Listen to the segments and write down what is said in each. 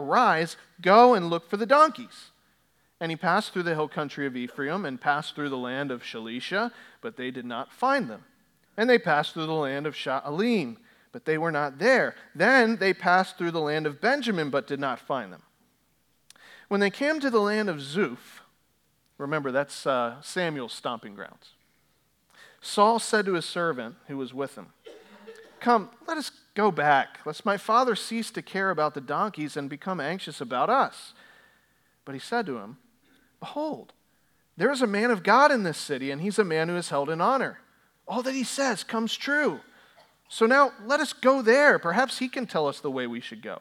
Arise, go and look for the donkeys. And he passed through the hill country of Ephraim and passed through the land of Shalisha, but they did not find them. And they passed through the land of Sha'alim, but they were not there. Then they passed through the land of Benjamin, but did not find them. When they came to the land of Zuph, remember that's uh, Samuel's stomping grounds, Saul said to his servant who was with him, Come, let us go back, lest my father cease to care about the donkeys and become anxious about us. But he said to him, Behold, there is a man of God in this city, and he's a man who is held in honor. All that he says comes true. So now let us go there. Perhaps he can tell us the way we should go.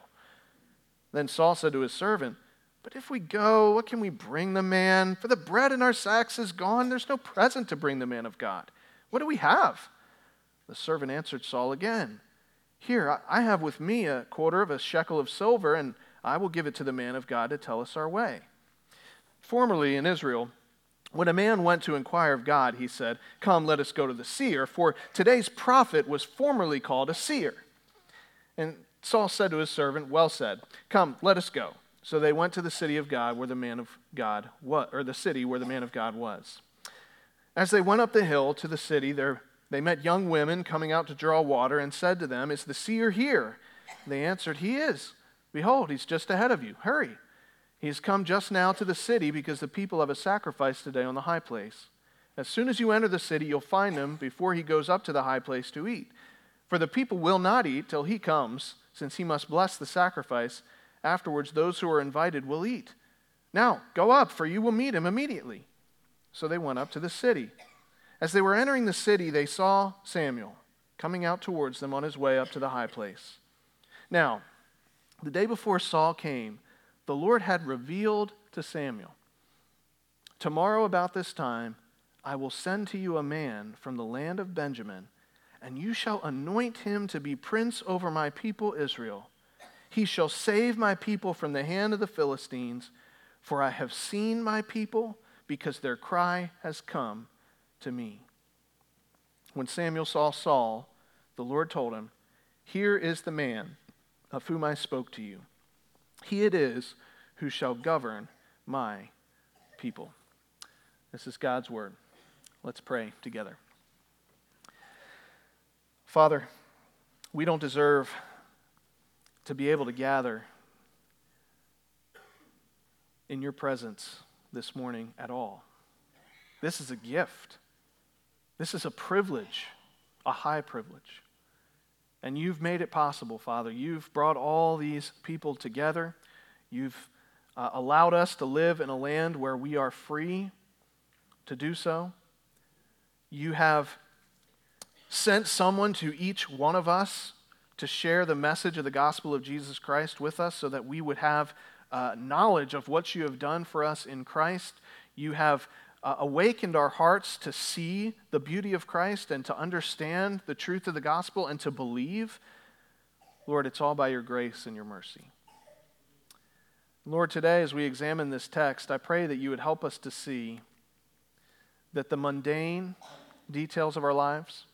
Then Saul said to his servant, But if we go, what can we bring the man? For the bread in our sacks is gone. There's no present to bring the man of God. What do we have? The servant answered Saul again, Here, I have with me a quarter of a shekel of silver, and I will give it to the man of God to tell us our way. Formerly in Israel, when a man went to inquire of God, he said, Come, let us go to the seer, for today's prophet was formerly called a seer. And Saul said to his servant, Well said, Come, let us go. So they went to the city of God where the man of God was, or the city where the man of God was. As they went up the hill to the city, there they met young women coming out to draw water and said to them, Is the seer here? They answered, He is. Behold, he's just ahead of you. Hurry. He has come just now to the city because the people have a sacrifice today on the high place. As soon as you enter the city, you'll find him before he goes up to the high place to eat. For the people will not eat till he comes, since he must bless the sacrifice. Afterwards, those who are invited will eat. Now, go up, for you will meet him immediately. So they went up to the city. As they were entering the city, they saw Samuel coming out towards them on his way up to the high place. Now, the day before Saul came, the Lord had revealed to Samuel Tomorrow, about this time, I will send to you a man from the land of Benjamin, and you shall anoint him to be prince over my people Israel. He shall save my people from the hand of the Philistines, for I have seen my people, because their cry has come to me. When Samuel saw Saul, the Lord told him, Here is the man of whom I spoke to you. He it is who shall govern my people. This is God's word. Let's pray together. Father, we don't deserve to be able to gather in your presence this morning at all. This is a gift. This is a privilege, a high privilege. And you've made it possible, Father. You've brought all these people together. You've uh, allowed us to live in a land where we are free to do so. You have sent someone to each one of us to share the message of the gospel of Jesus Christ with us so that we would have uh, knowledge of what you have done for us in Christ. You have uh, awakened our hearts to see the beauty of Christ and to understand the truth of the gospel and to believe. Lord, it's all by your grace and your mercy. Lord, today as we examine this text, I pray that you would help us to see that the mundane details of our lives,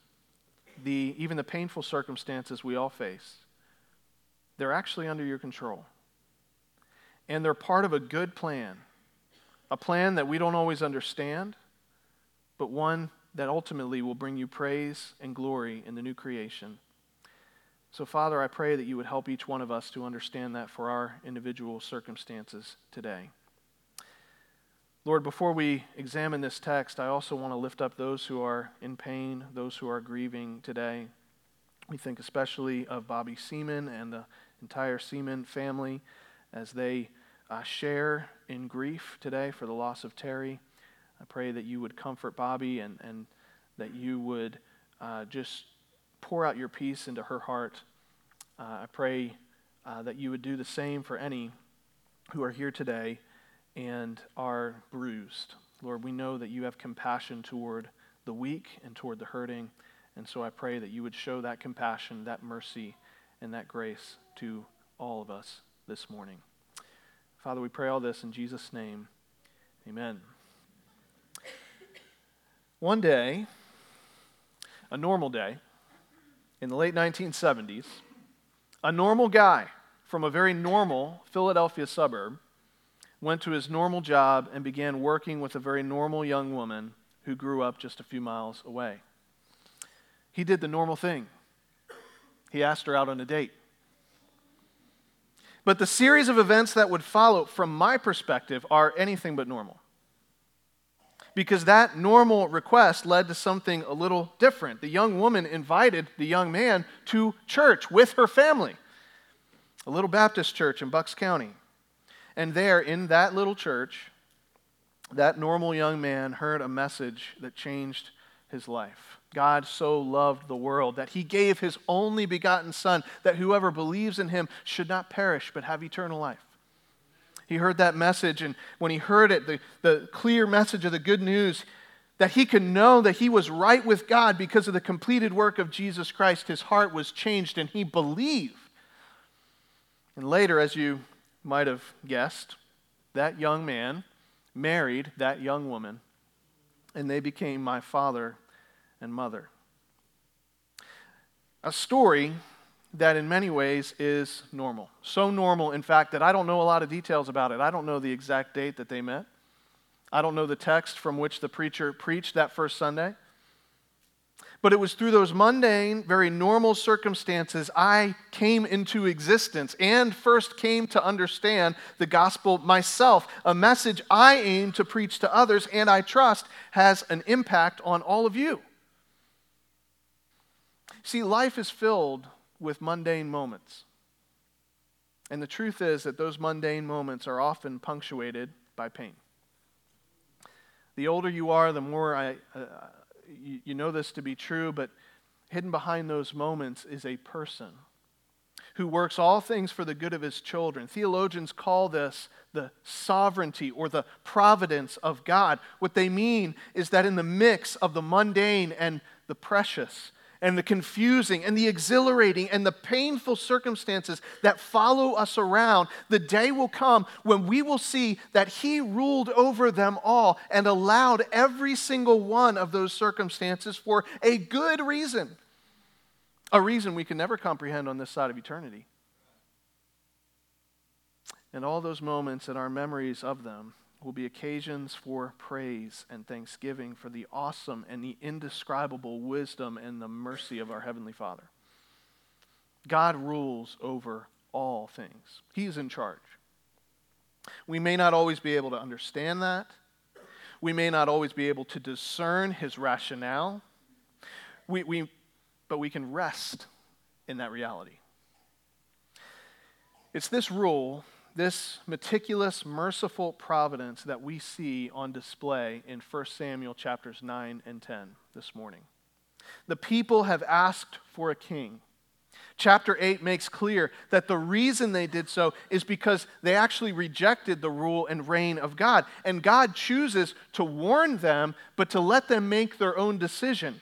the, even the painful circumstances we all face, they're actually under your control. And they're part of a good plan a plan that we don't always understand, but one that ultimately will bring you praise and glory in the new creation. So, Father, I pray that you would help each one of us to understand that for our individual circumstances today. Lord, before we examine this text, I also want to lift up those who are in pain, those who are grieving today. We think especially of Bobby Seaman and the entire Seaman family as they uh, share in grief today for the loss of Terry. I pray that you would comfort Bobby and, and that you would uh, just pour out your peace into her heart. Uh, I pray uh, that you would do the same for any who are here today and are bruised. Lord, we know that you have compassion toward the weak and toward the hurting. And so I pray that you would show that compassion, that mercy, and that grace to all of us this morning. Father, we pray all this in Jesus' name. Amen. One day, a normal day, in the late 1970s, a normal guy from a very normal Philadelphia suburb went to his normal job and began working with a very normal young woman who grew up just a few miles away. He did the normal thing. He asked her out on a date. But the series of events that would follow, from my perspective, are anything but normal. Because that normal request led to something a little different. The young woman invited the young man to church with her family, a little Baptist church in Bucks County. And there, in that little church, that normal young man heard a message that changed his life. God so loved the world that he gave his only begotten Son, that whoever believes in him should not perish but have eternal life. He heard that message, and when he heard it, the, the clear message of the good news, that he could know that he was right with God because of the completed work of Jesus Christ, his heart was changed and he believed. And later, as you might have guessed, that young man married that young woman, and they became my father and mother. A story that in many ways is normal. So normal, in fact, that I don't know a lot of details about it. I don't know the exact date that they met. I don't know the text from which the preacher preached that first Sunday. But it was through those mundane, very normal circumstances I came into existence and first came to understand the gospel myself, a message I aim to preach to others and I trust has an impact on all of you. See, life is filled with mundane moments. And the truth is that those mundane moments are often punctuated by pain. The older you are, the more I, uh, you, you know this to be true, but hidden behind those moments is a person who works all things for the good of his children. Theologians call this the sovereignty or the providence of God. What they mean is that in the mix of the mundane and the precious, and the confusing and the exhilarating and the painful circumstances that follow us around, the day will come when we will see that He ruled over them all and allowed every single one of those circumstances for a good reason. A reason we can never comprehend on this side of eternity. And all those moments and our memories of them will be occasions for praise and thanksgiving for the awesome and the indescribable wisdom and the mercy of our Heavenly Father. God rules over all things, He's in charge. We may not always be able to understand that. We may not always be able to discern his rationale. We, we, but we can rest in that reality. It's this rule this meticulous, merciful providence that we see on display in 1 Samuel chapters 9 and 10 this morning. The people have asked for a king. Chapter 8 makes clear that the reason they did so is because they actually rejected the rule and reign of God. And God chooses to warn them, but to let them make their own decision.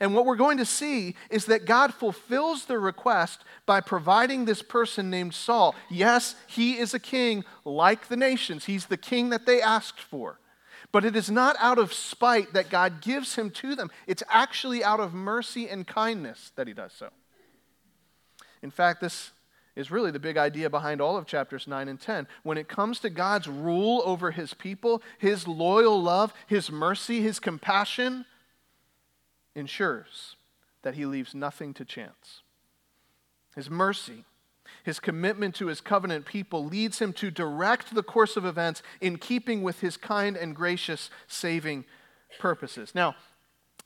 And what we're going to see is that God fulfills the request by providing this person named Saul. Yes, he is a king like the nations, he's the king that they asked for. But it is not out of spite that God gives him to them, it's actually out of mercy and kindness that he does so. In fact, this is really the big idea behind all of chapters 9 and 10. When it comes to God's rule over his people, his loyal love, his mercy, his compassion, ensures that he leaves nothing to chance. His mercy, his commitment to his covenant people leads him to direct the course of events in keeping with his kind and gracious saving purposes. Now,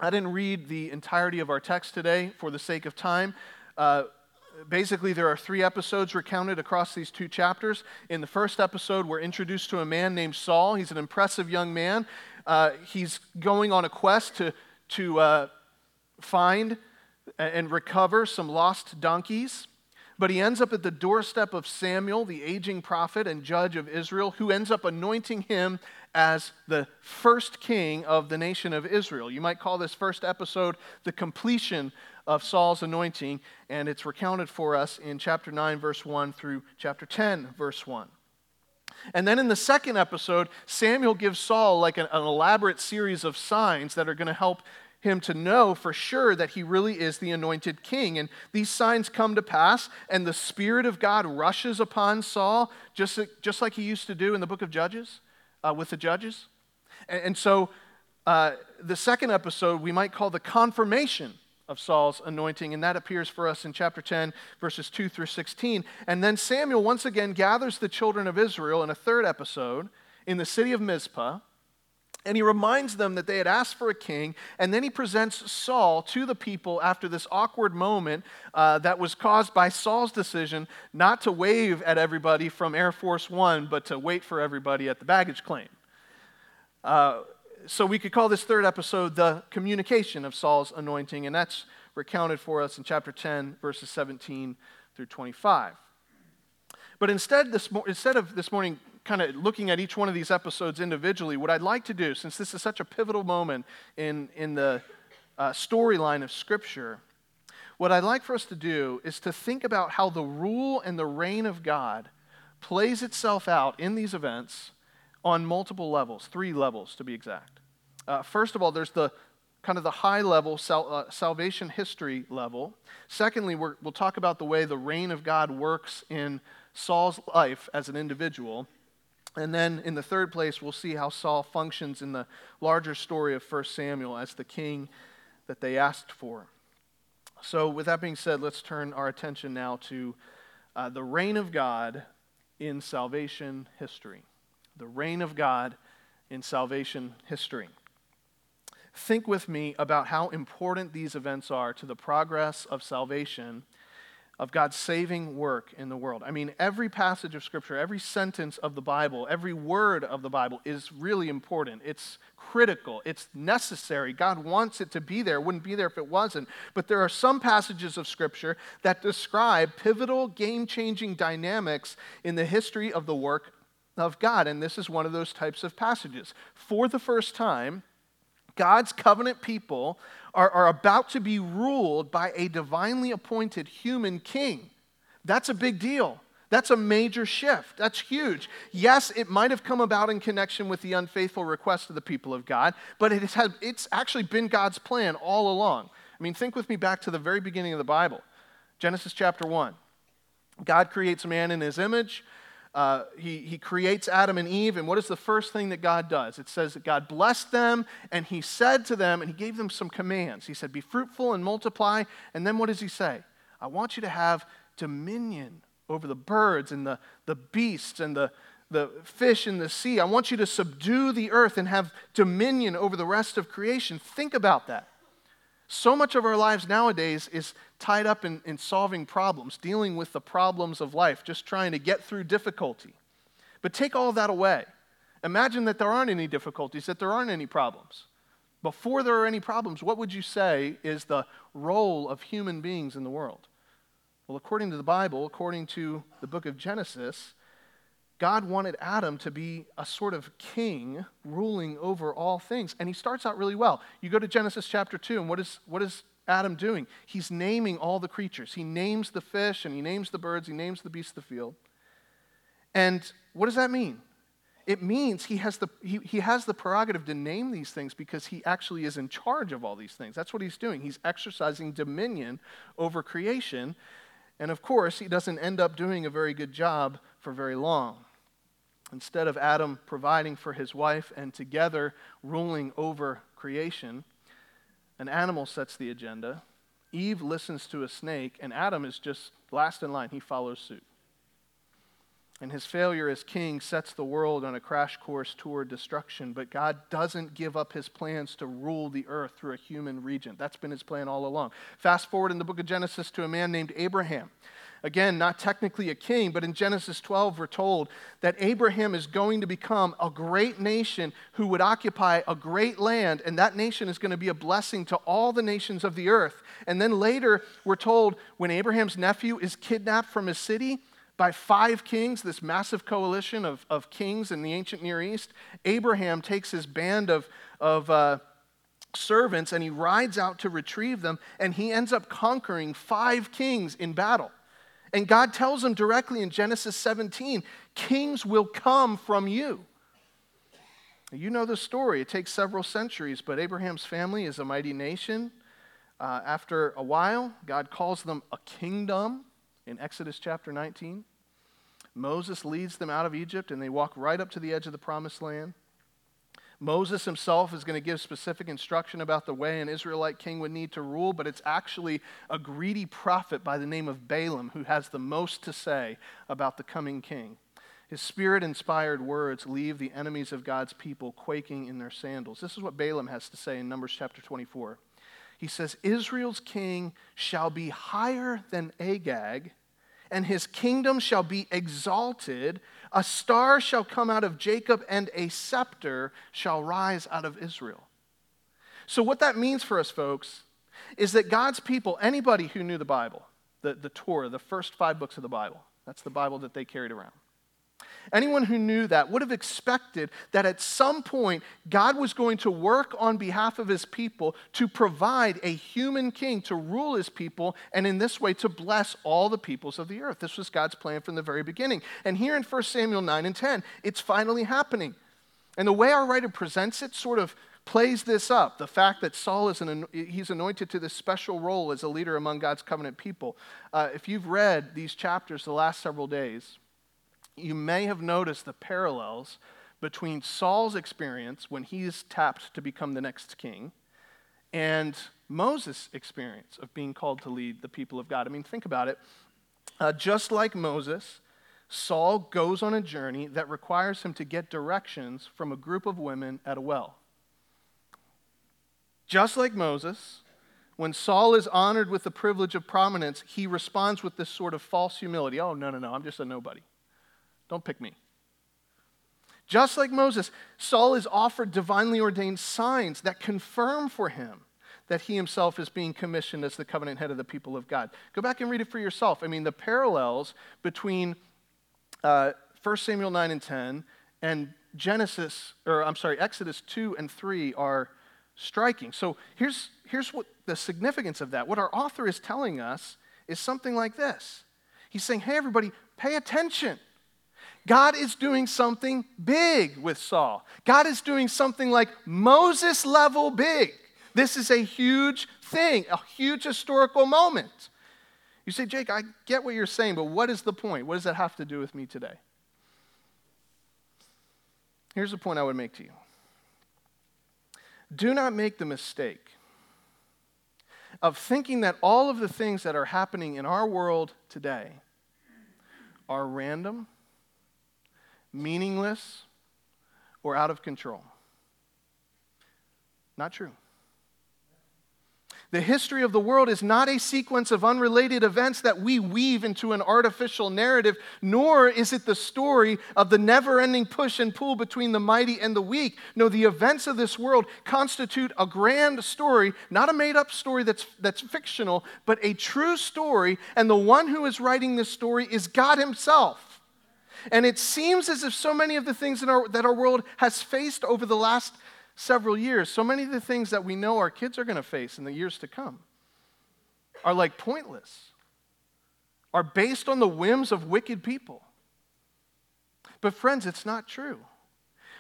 I didn't read the entirety of our text today for the sake of time. Uh, basically, there are three episodes recounted across these two chapters. In the first episode, we're introduced to a man named Saul. He's an impressive young man. Uh, he's going on a quest to to uh, find and recover some lost donkeys. But he ends up at the doorstep of Samuel, the aging prophet and judge of Israel, who ends up anointing him as the first king of the nation of Israel. You might call this first episode the completion of Saul's anointing, and it's recounted for us in chapter 9, verse 1 through chapter 10, verse 1. And then in the second episode, Samuel gives Saul like an, an elaborate series of signs that are going to help him to know for sure that he really is the anointed king. And these signs come to pass, and the Spirit of God rushes upon Saul, just, just like he used to do in the book of Judges uh, with the judges. And, and so uh, the second episode we might call the confirmation of Saul's anointing, and that appears for us in chapter 10, verses 2 through 16. And then Samuel once again gathers the children of Israel in a third episode in the city of Mizpah and he reminds them that they had asked for a king, and then he presents Saul to the people after this awkward moment uh, that was caused by Saul's decision not to wave at everybody from Air Force One, but to wait for everybody at the baggage claim. Uh, so we could call this third episode the communication of Saul's anointing, and that's recounted for us in chapter 10, verses 17 through 25. But instead, this, instead of this morning kind of looking at each one of these episodes individually, what I'd like to do, since this is such a pivotal moment in, in the uh, storyline of Scripture, what I'd like for us to do is to think about how the rule and the reign of God plays itself out in these events on multiple levels, three levels to be exact. Uh, first of all, there's the kind of the high level sal- uh, salvation history level. Secondly, we will talk about the way the reign of God works in Saul's life as an individual. And then in the third place, we'll see how Saul functions in the larger story of 1 Samuel as the king that they asked for. So, with that being said, let's turn our attention now to uh, the reign of God in salvation history. The reign of God in salvation history. Think with me about how important these events are to the progress of salvation of God's saving work in the world. I mean, every passage of Scripture, every sentence of the Bible, every word of the Bible is really important. It's critical, it's necessary. God wants it to be there, it wouldn't be there if it wasn't. But there are some passages of Scripture that describe pivotal, game changing dynamics in the history of the work of God. And this is one of those types of passages. For the first time, God's covenant people are, are about to be ruled by a divinely appointed human king. That's a big deal. That's a major shift. That's huge. Yes, it might have come about in connection with the unfaithful request of the people of God, but it has, it's actually been God's plan all along. I mean, think with me back to the very beginning of the Bible Genesis chapter 1. God creates man in his image uh, he, he creates Adam and Eve, and what is the first thing that God does? It says that God blessed them, and he said to them, and he gave them some commands. He said, Be fruitful and multiply. And then what does he say? I want you to have dominion over the birds and the, the beasts and the, the fish in the sea. I want you to subdue the earth and have dominion over the rest of creation. Think about that. So much of our lives nowadays is tied up in, in solving problems, dealing with the problems of life, just trying to get through difficulty. But take all that away. Imagine that there aren't any difficulties, that there aren't any problems. Before there are any problems, what would you say is the role of human beings in the world? Well, according to the Bible, according to the book of Genesis, God wanted Adam to be a sort of king ruling over all things. And he starts out really well. You go to Genesis chapter 2, and what is, what is Adam doing? He's naming all the creatures. He names the fish, and he names the birds, he names the beasts of the field. And what does that mean? It means he has, the, he, he has the prerogative to name these things because he actually is in charge of all these things. That's what he's doing. He's exercising dominion over creation. And of course, he doesn't end up doing a very good job for very long. Instead of Adam providing for his wife and together ruling over creation, an animal sets the agenda. Eve listens to a snake, and Adam is just last in line. He follows suit. And his failure as king sets the world on a crash course toward destruction. But God doesn't give up his plans to rule the earth through a human regent. That's been his plan all along. Fast forward in the book of Genesis to a man named Abraham. Again, not technically a king, but in Genesis 12, we're told that Abraham is going to become a great nation who would occupy a great land, and that nation is going to be a blessing to all the nations of the earth. And then later, we're told when Abraham's nephew is kidnapped from his city, by five kings, this massive coalition of, of kings in the ancient Near East, Abraham takes his band of, of uh, servants and he rides out to retrieve them, and he ends up conquering five kings in battle. And God tells him directly in Genesis 17 kings will come from you. You know the story. It takes several centuries, but Abraham's family is a mighty nation. Uh, after a while, God calls them a kingdom in Exodus chapter 19. Moses leads them out of Egypt, and they walk right up to the edge of the promised land. Moses himself is going to give specific instruction about the way an Israelite king would need to rule, but it's actually a greedy prophet by the name of Balaam who has the most to say about the coming king. His spirit inspired words leave the enemies of God's people quaking in their sandals. This is what Balaam has to say in Numbers chapter 24. He says, Israel's king shall be higher than Agag, and his kingdom shall be exalted. A star shall come out of Jacob, and a scepter shall rise out of Israel. So, what that means for us, folks, is that God's people, anybody who knew the Bible, the, the Torah, the first five books of the Bible, that's the Bible that they carried around Anyone who knew that would have expected that at some point God was going to work on behalf of his people to provide a human king to rule his people and in this way to bless all the peoples of the earth. This was God's plan from the very beginning. And here in 1 Samuel 9 and 10, it's finally happening. And the way our writer presents it sort of plays this up the fact that Saul is an, he's anointed to this special role as a leader among God's covenant people. Uh, if you've read these chapters the last several days, you may have noticed the parallels between Saul's experience when he's tapped to become the next king and Moses' experience of being called to lead the people of God. I mean, think about it. Uh, just like Moses, Saul goes on a journey that requires him to get directions from a group of women at a well. Just like Moses, when Saul is honored with the privilege of prominence, he responds with this sort of false humility. Oh, no, no, no, I'm just a nobody. Don't pick me. Just like Moses, Saul is offered divinely ordained signs that confirm for him that he himself is being commissioned as the covenant head of the people of God. Go back and read it for yourself. I mean, the parallels between uh, 1 Samuel 9 and 10 and Genesis, or I'm sorry, Exodus 2 and 3 are striking. So here's, here's what the significance of that. What our author is telling us is something like this He's saying, hey, everybody, pay attention. God is doing something big with Saul. God is doing something like Moses level big. This is a huge thing, a huge historical moment. You say, Jake, I get what you're saying, but what is the point? What does that have to do with me today? Here's the point I would make to you do not make the mistake of thinking that all of the things that are happening in our world today are random meaningless, or out of control. Not true. The history of the world is not a sequence of unrelated events that we weave into an artificial narrative, nor is it the story of the never ending push and pull between the mighty and the weak. No, the events of this world constitute a grand story, not a made up story that's, that's fictional, but a true story, and the one who is writing this story is God Himself. And it seems as if so many of the things our, that our world has faced over the last several years, so many of the things that we know our kids are going to face in the years to come, are like pointless, are based on the whims of wicked people. But, friends, it's not true.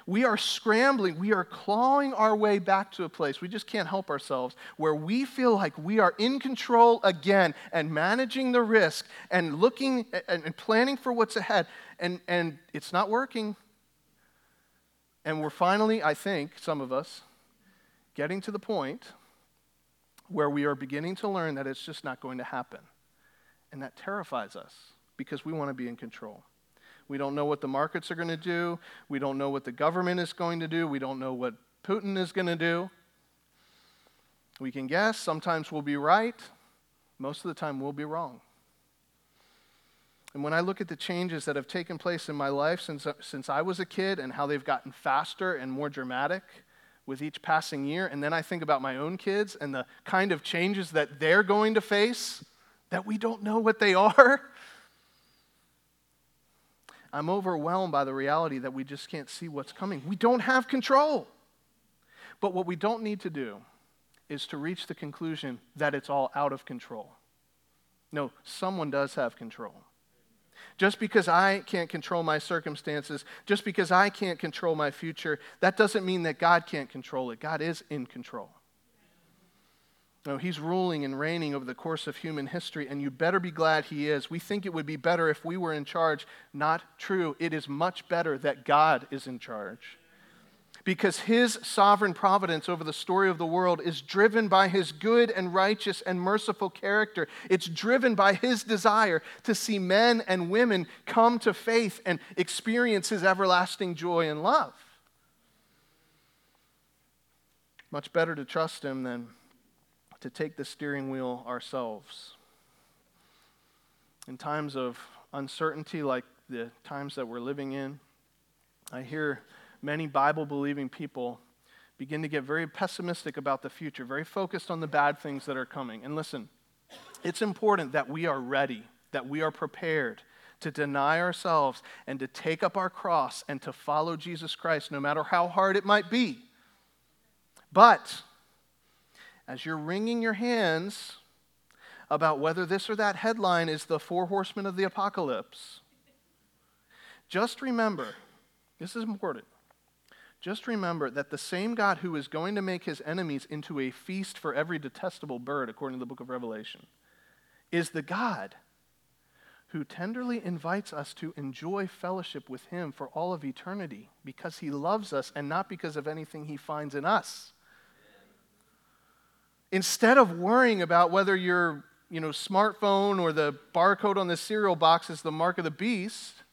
We are scrambling, we are clawing our way back to a place, we just can't help ourselves, where we feel like we are in control again and managing the risk and looking and planning for what's ahead. And, and it's not working. And we're finally, I think, some of us, getting to the point where we are beginning to learn that it's just not going to happen. And that terrifies us because we want to be in control. We don't know what the markets are going to do. We don't know what the government is going to do. We don't know what Putin is going to do. We can guess. Sometimes we'll be right. Most of the time, we'll be wrong. And when I look at the changes that have taken place in my life since, uh, since I was a kid and how they've gotten faster and more dramatic with each passing year, and then I think about my own kids and the kind of changes that they're going to face that we don't know what they are, I'm overwhelmed by the reality that we just can't see what's coming. We don't have control. But what we don't need to do is to reach the conclusion that it's all out of control. No, someone does have control. Just because I can't control my circumstances, just because I can't control my future, that doesn't mean that God can't control it. God is in control. No, he's ruling and reigning over the course of human history, and you better be glad he is. We think it would be better if we were in charge. Not true. It is much better that God is in charge. Because his sovereign providence over the story of the world is driven by his good and righteous and merciful character. It's driven by his desire to see men and women come to faith and experience his everlasting joy and love. Much better to trust him than to take the steering wheel ourselves. In times of uncertainty, like the times that we're living in, I hear many Bible believing people begin to get very pessimistic about the future, very focused on the bad things that are coming. And listen, it's important that we are ready, that we are prepared to deny ourselves and to take up our cross and to follow Jesus Christ, no matter how hard it might be. But as you're wringing your hands about whether this or that headline is the four horsemen of the apocalypse, just remember this is important. Just remember that the same God who is going to make his enemies into a feast for every detestable bird, according to the book of Revelation, is the God who tenderly invites us to enjoy fellowship with him for all of eternity because he loves us and not because of anything he finds in us. Instead of worrying about whether your you know, smartphone or the barcode on the cereal box is the mark of the beast,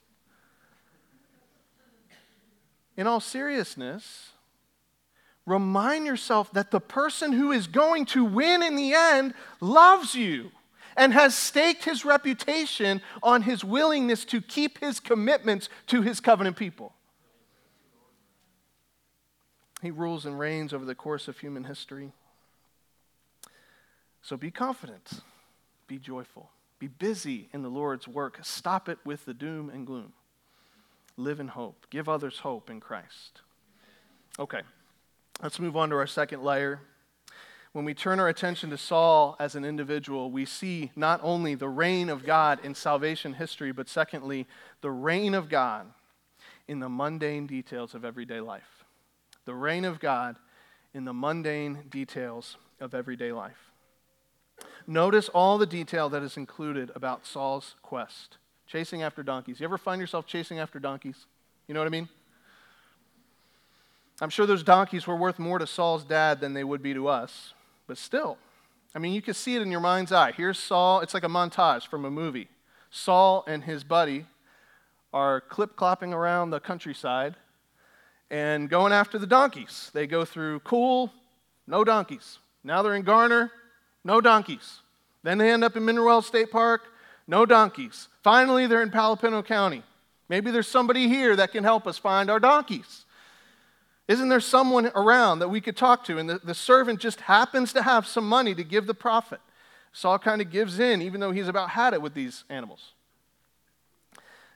in all seriousness, remind yourself that the person who is going to win in the end loves you and has staked his reputation on his willingness to keep his commitments to his covenant people. He rules and reigns over the course of human history. So be confident, be joyful, be busy in the Lord's work. Stop it with the doom and gloom. Live in hope, give others hope in Christ. Okay, let's move on to our second layer. When we turn our attention to Saul as an individual, we see not only the reign of God in salvation history, but secondly, the reign of God in the mundane details of everyday life. The reign of God in the mundane details of everyday life. Notice all the detail that is included about Saul's quest chasing after donkeys. You ever find yourself chasing after donkeys? You know what I mean? I'm sure those donkeys were worth more to Saul's dad than they would be to us, but still. I mean, you can see it in your mind's eye. Here's Saul, it's like a montage from a movie. Saul and his buddy are clip clopping around the countryside and going after the donkeys. They go through Cool, no donkeys. Now they're in Garner, no donkeys. Then they end up in Mineral State Park, no donkeys. Finally, they're in Palo Pinto County. Maybe there's somebody here that can help us find our donkeys. Isn't there someone around that we could talk to? And the, the servant just happens to have some money to give the prophet. Saul kind of gives in, even though he's about had it with these animals.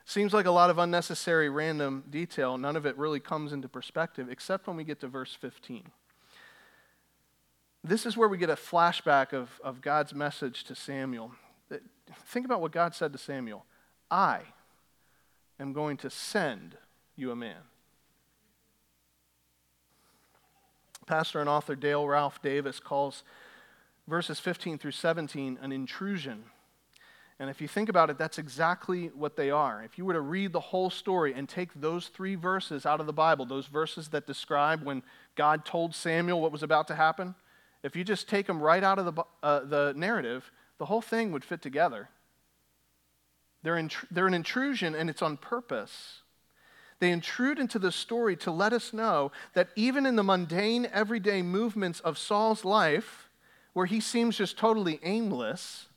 Seems like a lot of unnecessary random detail. None of it really comes into perspective, except when we get to verse 15 this is where we get a flashback of, of God's message to Samuel. Think about what God said to Samuel I am going to send you a man. Pastor and author Dale Ralph Davis calls verses 15 through 17 an intrusion. And if you think about it, that's exactly what they are. If you were to read the whole story and take those three verses out of the Bible, those verses that describe when God told Samuel what was about to happen, if you just take them right out of the, uh, the narrative, the whole thing would fit together. They're, they're an intrusion and it's on purpose. They intrude into the story to let us know that even in the mundane, everyday movements of Saul's life, where he seems just totally aimless,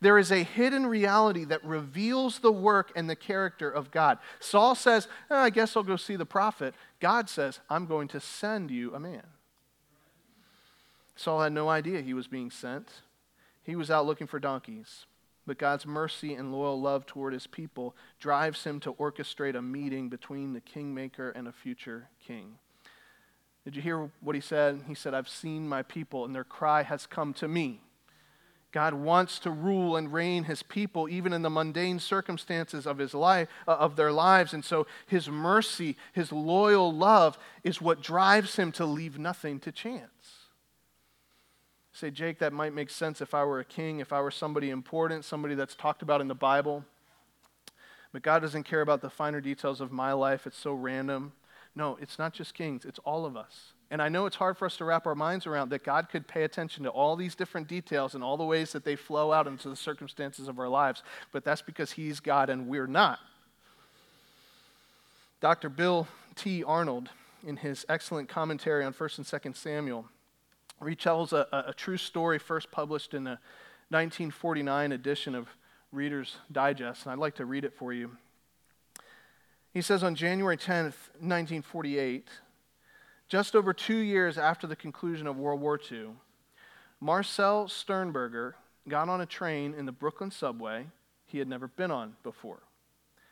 there is a hidden reality that reveals the work and the character of God. Saul says, oh, I guess I'll go see the prophet. God says, I'm going to send you a man. Saul had no idea he was being sent. He was out looking for donkeys. But God's mercy and loyal love toward his people drives him to orchestrate a meeting between the kingmaker and a future king. Did you hear what he said? He said, I've seen my people, and their cry has come to me. God wants to rule and reign his people even in the mundane circumstances of his life uh, of their lives and so his mercy, his loyal love is what drives him to leave nothing to chance. Say, Jake, that might make sense if I were a king, if I were somebody important, somebody that's talked about in the Bible. But God doesn't care about the finer details of my life. It's so random. No, it's not just kings, it's all of us. And I know it's hard for us to wrap our minds around that God could pay attention to all these different details and all the ways that they flow out into the circumstances of our lives, but that's because He's God and we're not. Dr. Bill T. Arnold, in his excellent commentary on 1st and 2nd Samuel, retells a, a, true story first published in the 1949 edition of Reader's Digest, and I'd like to read it for you. He says on January 10th, 1948, just over two years after the conclusion of World War II, Marcel Sternberger got on a train in the Brooklyn subway he had never been on before.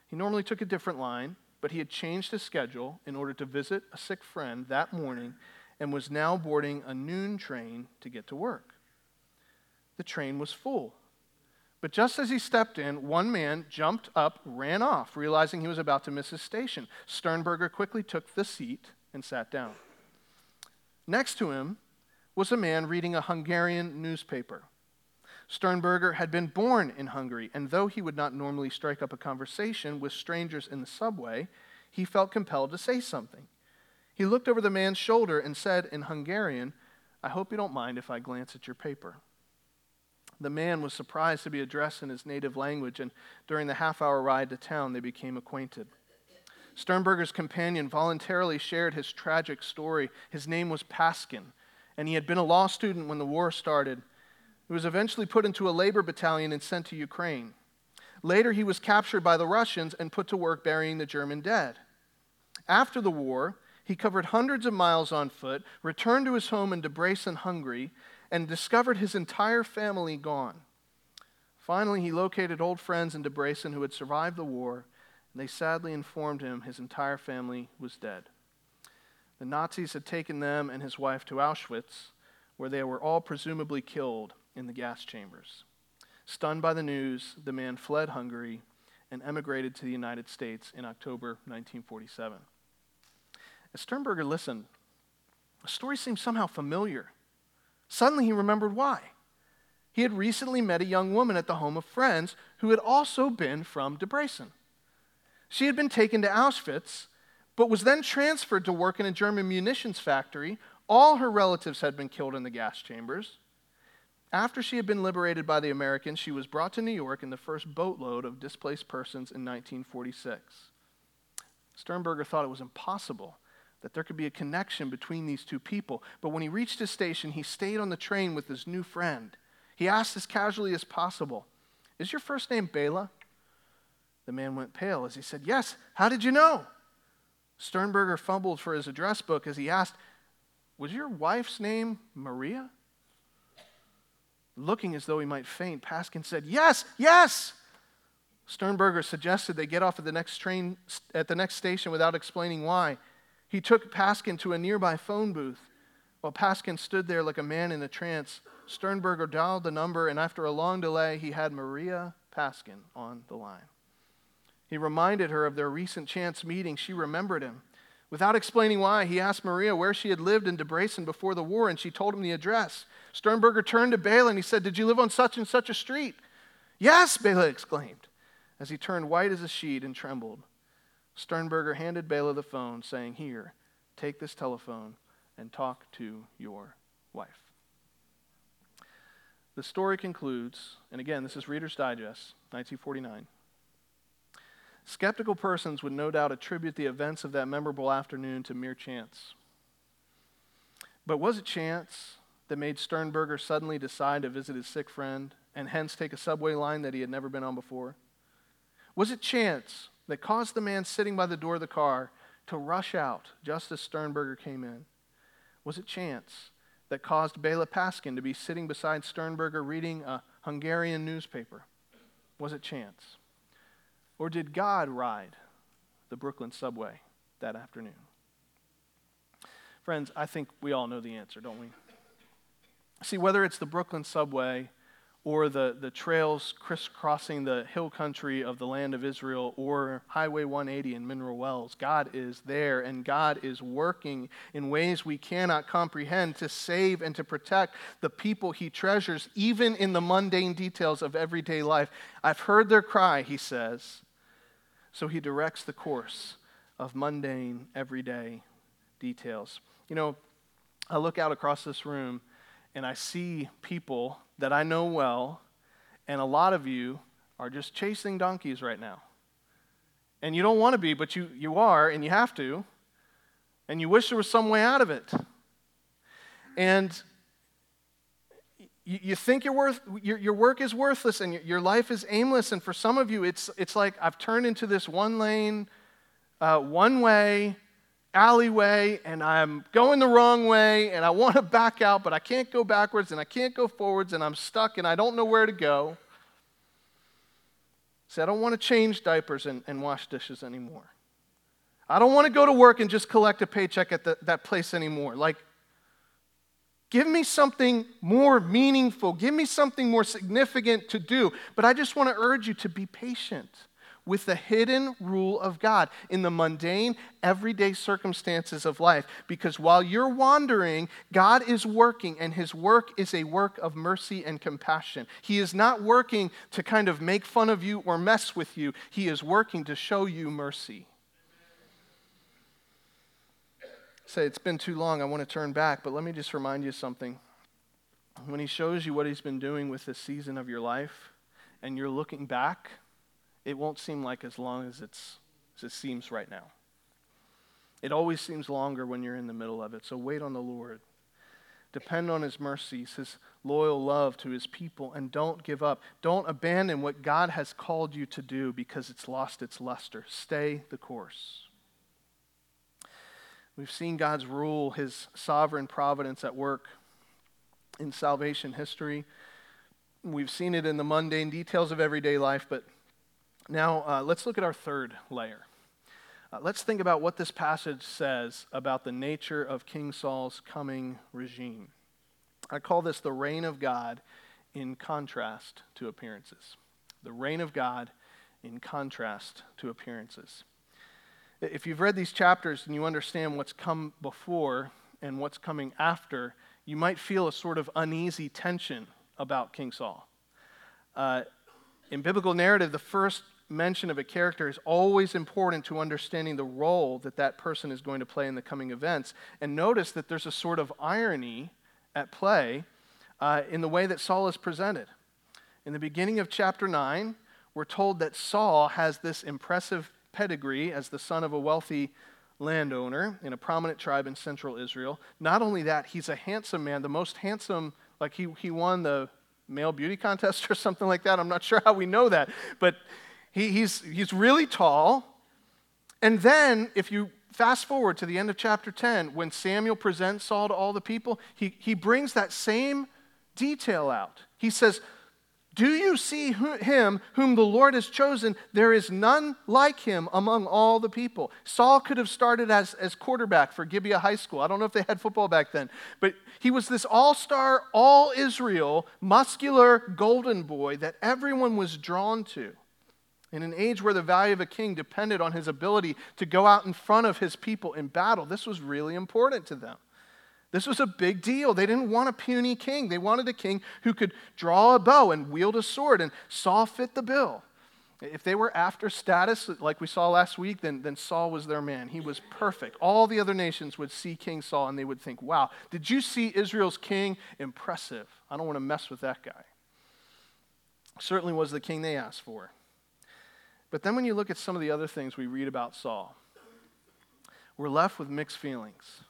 He normally took a different line, but he had changed his schedule in order to visit a sick friend that morning and was now boarding a noon train to get to work. The train was full. But just as he stepped in, one man jumped up, ran off, realizing he was about to miss his station. Sternberger quickly took the seat and sat down. Next to him was a man reading a Hungarian newspaper. Sternberger had been born in Hungary, and though he would not normally strike up a conversation with strangers in the subway, he felt compelled to say something. He looked over the man's shoulder and said in Hungarian, I hope you don't mind if I glance at your paper. The man was surprised to be addressed in his native language, and during the half hour ride to town, they became acquainted. Sternberger's companion voluntarily shared his tragic story. His name was Paskin, and he had been a law student when the war started. He was eventually put into a labor battalion and sent to Ukraine. Later, he was captured by the Russians and put to work burying the German dead. After the war, he covered hundreds of miles on foot, returned to his home in Debrecen, Hungary, and discovered his entire family gone. Finally, he located old friends in Debrecen who had survived the war and they sadly informed him his entire family was dead. The Nazis had taken them and his wife to Auschwitz, where they were all presumably killed in the gas chambers. Stunned by the news, the man fled Hungary and emigrated to the United States in October 1947. As Sternberger listened, the story seemed somehow familiar. Suddenly he remembered why. He had recently met a young woman at the home of friends who had also been from Debrecen. She had been taken to Auschwitz, but was then transferred to work in a German munitions factory. All her relatives had been killed in the gas chambers. After she had been liberated by the Americans, she was brought to New York in the first boatload of displaced persons in 1946. Sternberger thought it was impossible that there could be a connection between these two people. But when he reached his station, he stayed on the train with his new friend. He asked as casually as possible, Is your first name Bela? The man went pale as he said, Yes, how did you know? Sternberger fumbled for his address book as he asked, Was your wife's name Maria? Looking as though he might faint, Paskin said, Yes, yes. Sternberger suggested they get off at the next train at the next station without explaining why. He took Paskin to a nearby phone booth. While Paskin stood there like a man in a trance, Sternberger dialed the number, and after a long delay, he had Maria Paskin on the line. He reminded her of their recent chance meeting. She remembered him. Without explaining why, he asked Maria where she had lived in Debrecen before the war, and she told him the address. Sternberger turned to Bela and he said, Did you live on such and such a street? Yes, Bela exclaimed, as he turned white as a sheet and trembled. Sternberger handed Bela the phone, saying, Here, take this telephone and talk to your wife. The story concludes, and again, this is Reader's Digest, 1949. Skeptical persons would no doubt attribute the events of that memorable afternoon to mere chance. But was it chance that made Sternberger suddenly decide to visit his sick friend and hence take a subway line that he had never been on before? Was it chance that caused the man sitting by the door of the car to rush out just as Sternberger came in? Was it chance that caused Bela Paskin to be sitting beside Sternberger reading a Hungarian newspaper? Was it chance? Or did God ride the Brooklyn subway that afternoon? Friends, I think we all know the answer, don't we? See, whether it's the Brooklyn subway or the, the trails crisscrossing the hill country of the land of Israel or Highway 180 in Mineral Wells. God is there and God is working in ways we cannot comprehend to save and to protect the people he treasures, even in the mundane details of everyday life. I've heard their cry, he says. So he directs the course of mundane, everyday details. You know, I look out across this room and I see people that I know well, and a lot of you are just chasing donkeys right now. And you don't want to be, but you, you are, and you have to. And you wish there was some way out of it. And you, you think your, worth, your, your work is worthless and your, your life is aimless. And for some of you, it's, it's like I've turned into this one lane, uh, one way, alleyway and I'm going the wrong way and I want to back out, but I can't go backwards and I can't go forwards and I'm stuck and I don't know where to go. Say, I don't want to change diapers and, and wash dishes anymore. I don't want to go to work and just collect a paycheck at the, that place anymore. Like, give me something more meaningful. Give me something more significant to do. But I just want to urge you to be patient with the hidden rule of God in the mundane, everyday circumstances of life. Because while you're wandering, God is working, and His work is a work of mercy and compassion. He is not working to kind of make fun of you or mess with you, He is working to show you mercy. Say, it's been too long, I want to turn back, but let me just remind you something. When He shows you what He's been doing with this season of your life, and you're looking back, it won't seem like as long as, it's, as it seems right now. It always seems longer when you're in the middle of it. So wait on the Lord. Depend on His mercies, His loyal love to His people, and don't give up. Don't abandon what God has called you to do because it's lost its luster. Stay the course. We've seen God's rule, His sovereign providence at work in salvation history. We've seen it in the mundane details of everyday life, but now, uh, let's look at our third layer. Uh, let's think about what this passage says about the nature of King Saul's coming regime. I call this the reign of God in contrast to appearances. The reign of God in contrast to appearances. If you've read these chapters and you understand what's come before and what's coming after, you might feel a sort of uneasy tension about King Saul. Uh, in biblical narrative, the first mention of a character is always important to understanding the role that that person is going to play in the coming events. And notice that there's a sort of irony at play uh, in the way that Saul is presented. In the beginning of chapter 9, we're told that Saul has this impressive pedigree as the son of a wealthy landowner in a prominent tribe in central Israel. Not only that, he's a handsome man, the most handsome, like he, he won the male beauty contest or something like that. I'm not sure how we know that. But he, he's, he's really tall. And then, if you fast forward to the end of chapter 10, when Samuel presents Saul to all the people, he, he brings that same detail out. He says, Do you see him whom the Lord has chosen? There is none like him among all the people. Saul could have started as, as quarterback for Gibeah High School. I don't know if they had football back then, but he was this all star, all Israel, muscular golden boy that everyone was drawn to. In an age where the value of a king depended on his ability to go out in front of his people in battle, this was really important to them. This was a big deal. They didn't want a puny king. They wanted a king who could draw a bow and wield a sword, and Saul fit the bill. If they were after status, like we saw last week, then, then Saul was their man. He was perfect. All the other nations would see King Saul and they would think, wow, did you see Israel's king? Impressive. I don't want to mess with that guy. Certainly was the king they asked for. But then when you look at some of the other things we read about Saul, we're left with mixed feelings.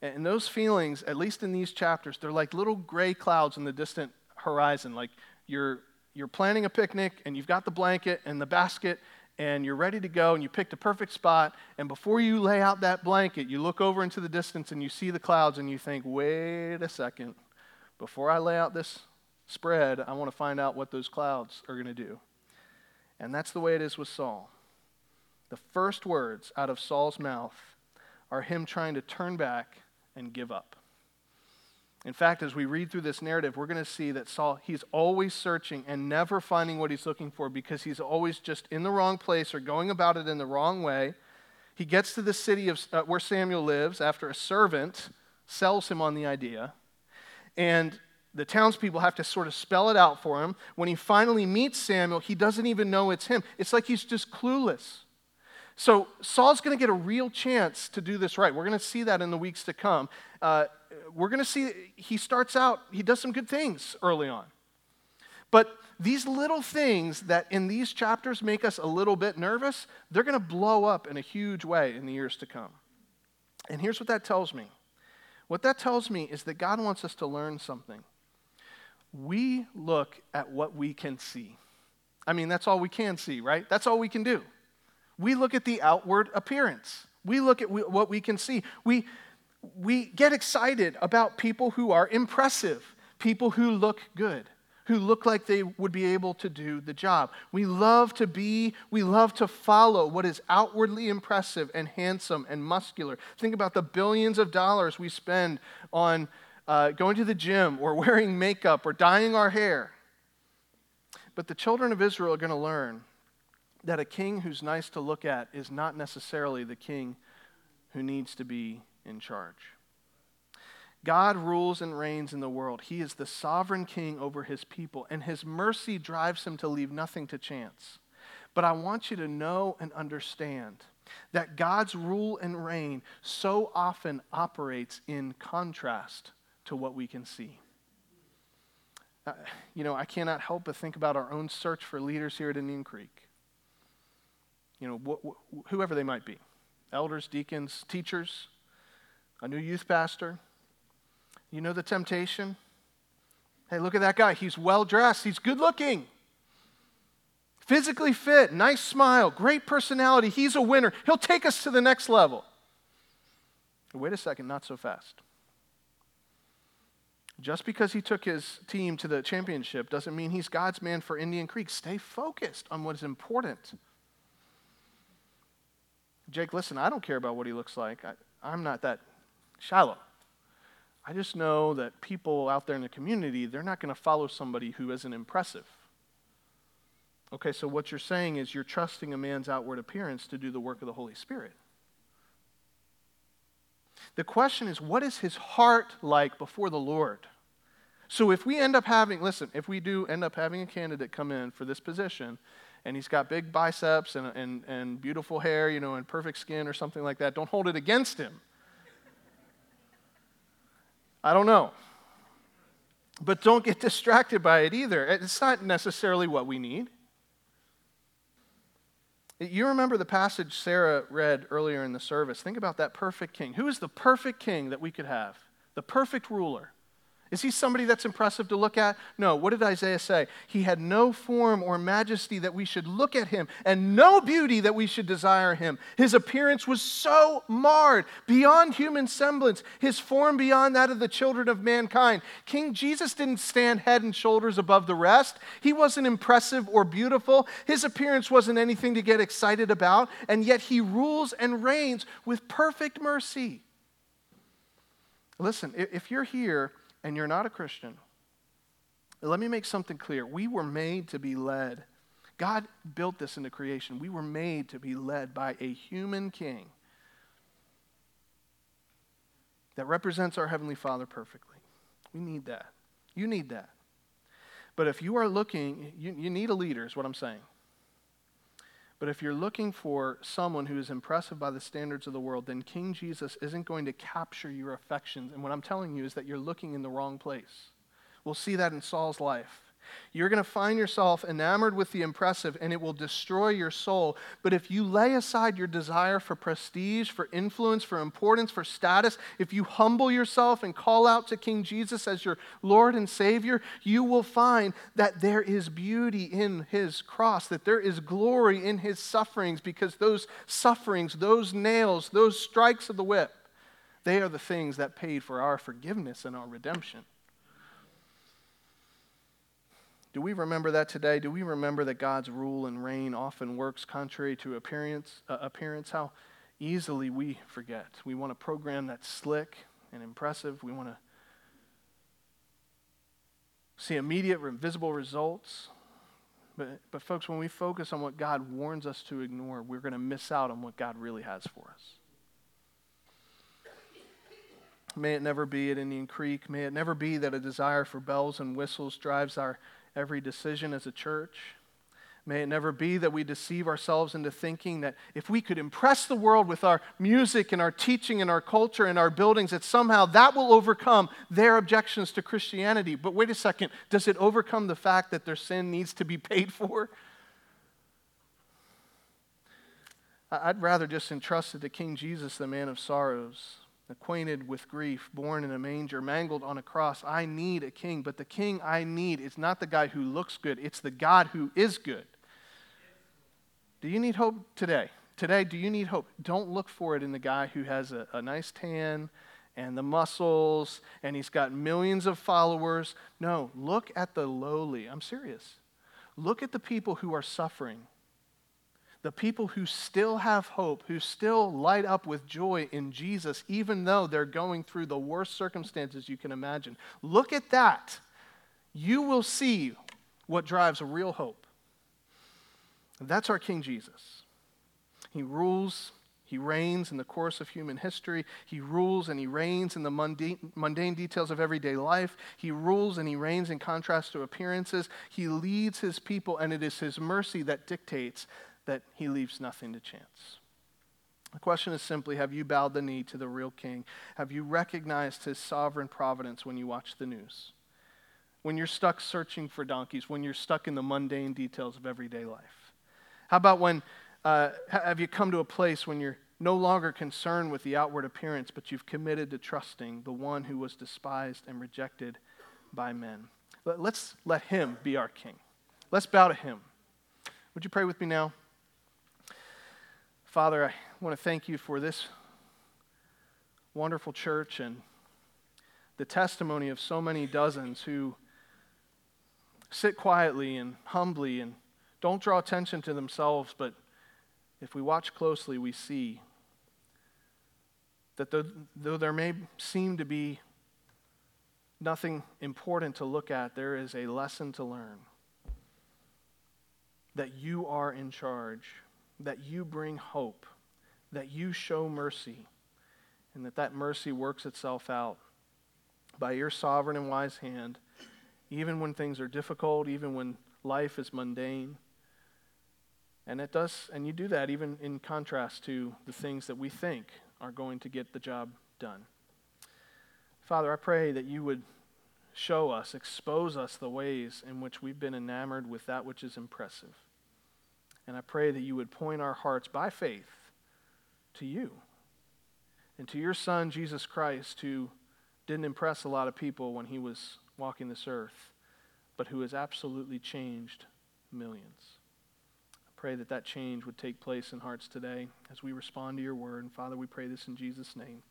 And those feelings, at least in these chapters, they're like little gray clouds in the distant horizon. Like you're, you're planning a picnic and you've got the blanket and the basket and you're ready to go and you picked a perfect spot. And before you lay out that blanket, you look over into the distance and you see the clouds and you think, wait a second. Before I lay out this spread, I want to find out what those clouds are going to do. And that's the way it is with Saul. The first words out of Saul's mouth are him trying to turn back and give up. In fact, as we read through this narrative, we're going to see that Saul, he's always searching and never finding what he's looking for because he's always just in the wrong place or going about it in the wrong way. He gets to the city of, uh, where Samuel lives after a servant sells him on the idea. And the townspeople have to sort of spell it out for him. When he finally meets Samuel, he doesn't even know it's him. It's like he's just clueless. So Saul's going to get a real chance to do this right. We're going to see that in the weeks to come. Uh, we're going to see he starts out, he does some good things early on. But these little things that in these chapters make us a little bit nervous, they're going to blow up in a huge way in the years to come. And here's what that tells me what that tells me is that God wants us to learn something. We look at what we can see. I mean, that's all we can see, right? That's all we can do. We look at the outward appearance. We look at what we can see. We, we get excited about people who are impressive, people who look good, who look like they would be able to do the job. We love to be, we love to follow what is outwardly impressive and handsome and muscular. Think about the billions of dollars we spend on uh, going to the gym or wearing makeup or dyeing our hair. But the children of Israel are going to learn that a king who's nice to look at is not necessarily the king who needs to be in charge. God rules and reigns in the world. He is the sovereign king over his people, and his mercy drives him to leave nothing to chance. But I want you to know and understand that God's rule and reign so often operates in contrast to what we can see. Uh, you know, I cannot help but think about our own search for leaders here at Indian Creek you know, wh- wh- whoever they might be elders, deacons, teachers, a new youth pastor. You know the temptation? Hey, look at that guy. He's well dressed, he's good looking, physically fit, nice smile, great personality. He's a winner. He'll take us to the next level. Wait a second, not so fast. Just because he took his team to the championship doesn't mean he's God's man for Indian Creek. Stay focused on what is important. Jake, listen, I don't care about what he looks like. I, I'm not that shallow. I just know that people out there in the community, they're not going to follow somebody who isn't impressive. Okay, so what you're saying is you're trusting a man's outward appearance to do the work of the Holy Spirit. The question is, what is his heart like before the Lord? So if we end up having, listen, if we do end up having a candidate come in for this position and he's got big biceps and, and, and beautiful hair, you know, and perfect skin or something like that, don't hold it against him. I don't know. But don't get distracted by it either. It's not necessarily what we need. You remember the passage Sarah read earlier in the service. Think about that perfect king. Who is the perfect king that we could have? The perfect ruler. Is he somebody that's impressive to look at? No. What did Isaiah say? He had no form or majesty that we should look at him, and no beauty that we should desire him. His appearance was so marred, beyond human semblance, his form beyond that of the children of mankind. King Jesus didn't stand head and shoulders above the rest. He wasn't impressive or beautiful. His appearance wasn't anything to get excited about, and yet he rules and reigns with perfect mercy. Listen, if you're here, and you're not a Christian, let me make something clear. We were made to be led. God built this into creation. We were made to be led by a human king that represents our Heavenly Father perfectly. We need that. You need that. But if you are looking, you, you need a leader, is what I'm saying. But if you're looking for someone who is impressive by the standards of the world, then King Jesus isn't going to capture your affections. And what I'm telling you is that you're looking in the wrong place. We'll see that in Saul's life. You're going to find yourself enamored with the impressive, and it will destroy your soul. But if you lay aside your desire for prestige, for influence, for importance, for status, if you humble yourself and call out to King Jesus as your Lord and Savior, you will find that there is beauty in his cross, that there is glory in his sufferings, because those sufferings, those nails, those strikes of the whip, they are the things that paid for our forgiveness and our redemption. Do we remember that today? Do we remember that God's rule and reign often works contrary to appearance? Uh, appearance? How easily we forget. We want a program that's slick and impressive. We want to see immediate, visible results. But, but, folks, when we focus on what God warns us to ignore, we're going to miss out on what God really has for us. May it never be at Indian Creek. May it never be that a desire for bells and whistles drives our every decision as a church. May it never be that we deceive ourselves into thinking that if we could impress the world with our music and our teaching and our culture and our buildings, that somehow that will overcome their objections to Christianity. But wait a second, does it overcome the fact that their sin needs to be paid for? I'd rather just entrust it to King Jesus, the man of sorrows, acquainted with grief, born in a manger, mangled on a cross. I need a king, but the king I need is not the guy who looks good, it's the God who is good. Do you need hope today? Today, do you need hope? Don't look for it in the guy who has a, a nice tan and the muscles and he's got millions of followers. No, look at the lowly. I'm serious. Look at the people who are suffering. The people who still have hope, who still light up with joy in Jesus, even though they're going through the worst circumstances you can imagine. Look at that. You will see what drives real hope. That's our King Jesus. He rules, he reigns in the course of human history. He rules and he reigns in the mundane, mundane, details of everyday life. He rules and he reigns in contrast to appearances. He leads his people, and it is his mercy that dictates that he leaves nothing to chance. The question is simply Have you bowed the knee to the real king? Have you recognized his sovereign providence when you watch the news? When you're stuck searching for donkeys, when you're stuck in the mundane details of everyday life? How about when uh, have you come to a place when you're no longer concerned with the outward appearance, but you've committed to trusting the one who was despised and rejected by men? Let's let him be our king. Let's bow to him. Would you pray with me now? Father, I want to thank you for this wonderful church and the testimony of so many dozens who sit quietly and humbly and don't draw attention to themselves, but if we watch closely, we see that though, though there may seem to be nothing important to look at, there is a lesson to learn. That you are in charge, that you bring hope, that you show mercy, and that that mercy works itself out by your sovereign and wise hand, even when things are difficult, even when life is mundane. And it does, and you do that even in contrast to the things that we think are going to get the job done. Father, I pray that you would show us, expose us the ways in which we've been enamored with that which is impressive. And I pray that you would point our hearts by faith to you and to your Son, Jesus Christ, who didn't impress a lot of people when he was walking this earth, but who has absolutely changed millions I pray that that change would take place in hearts today as we respond to your word. And Father, we pray this in Jesus' name.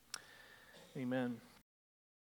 Amen.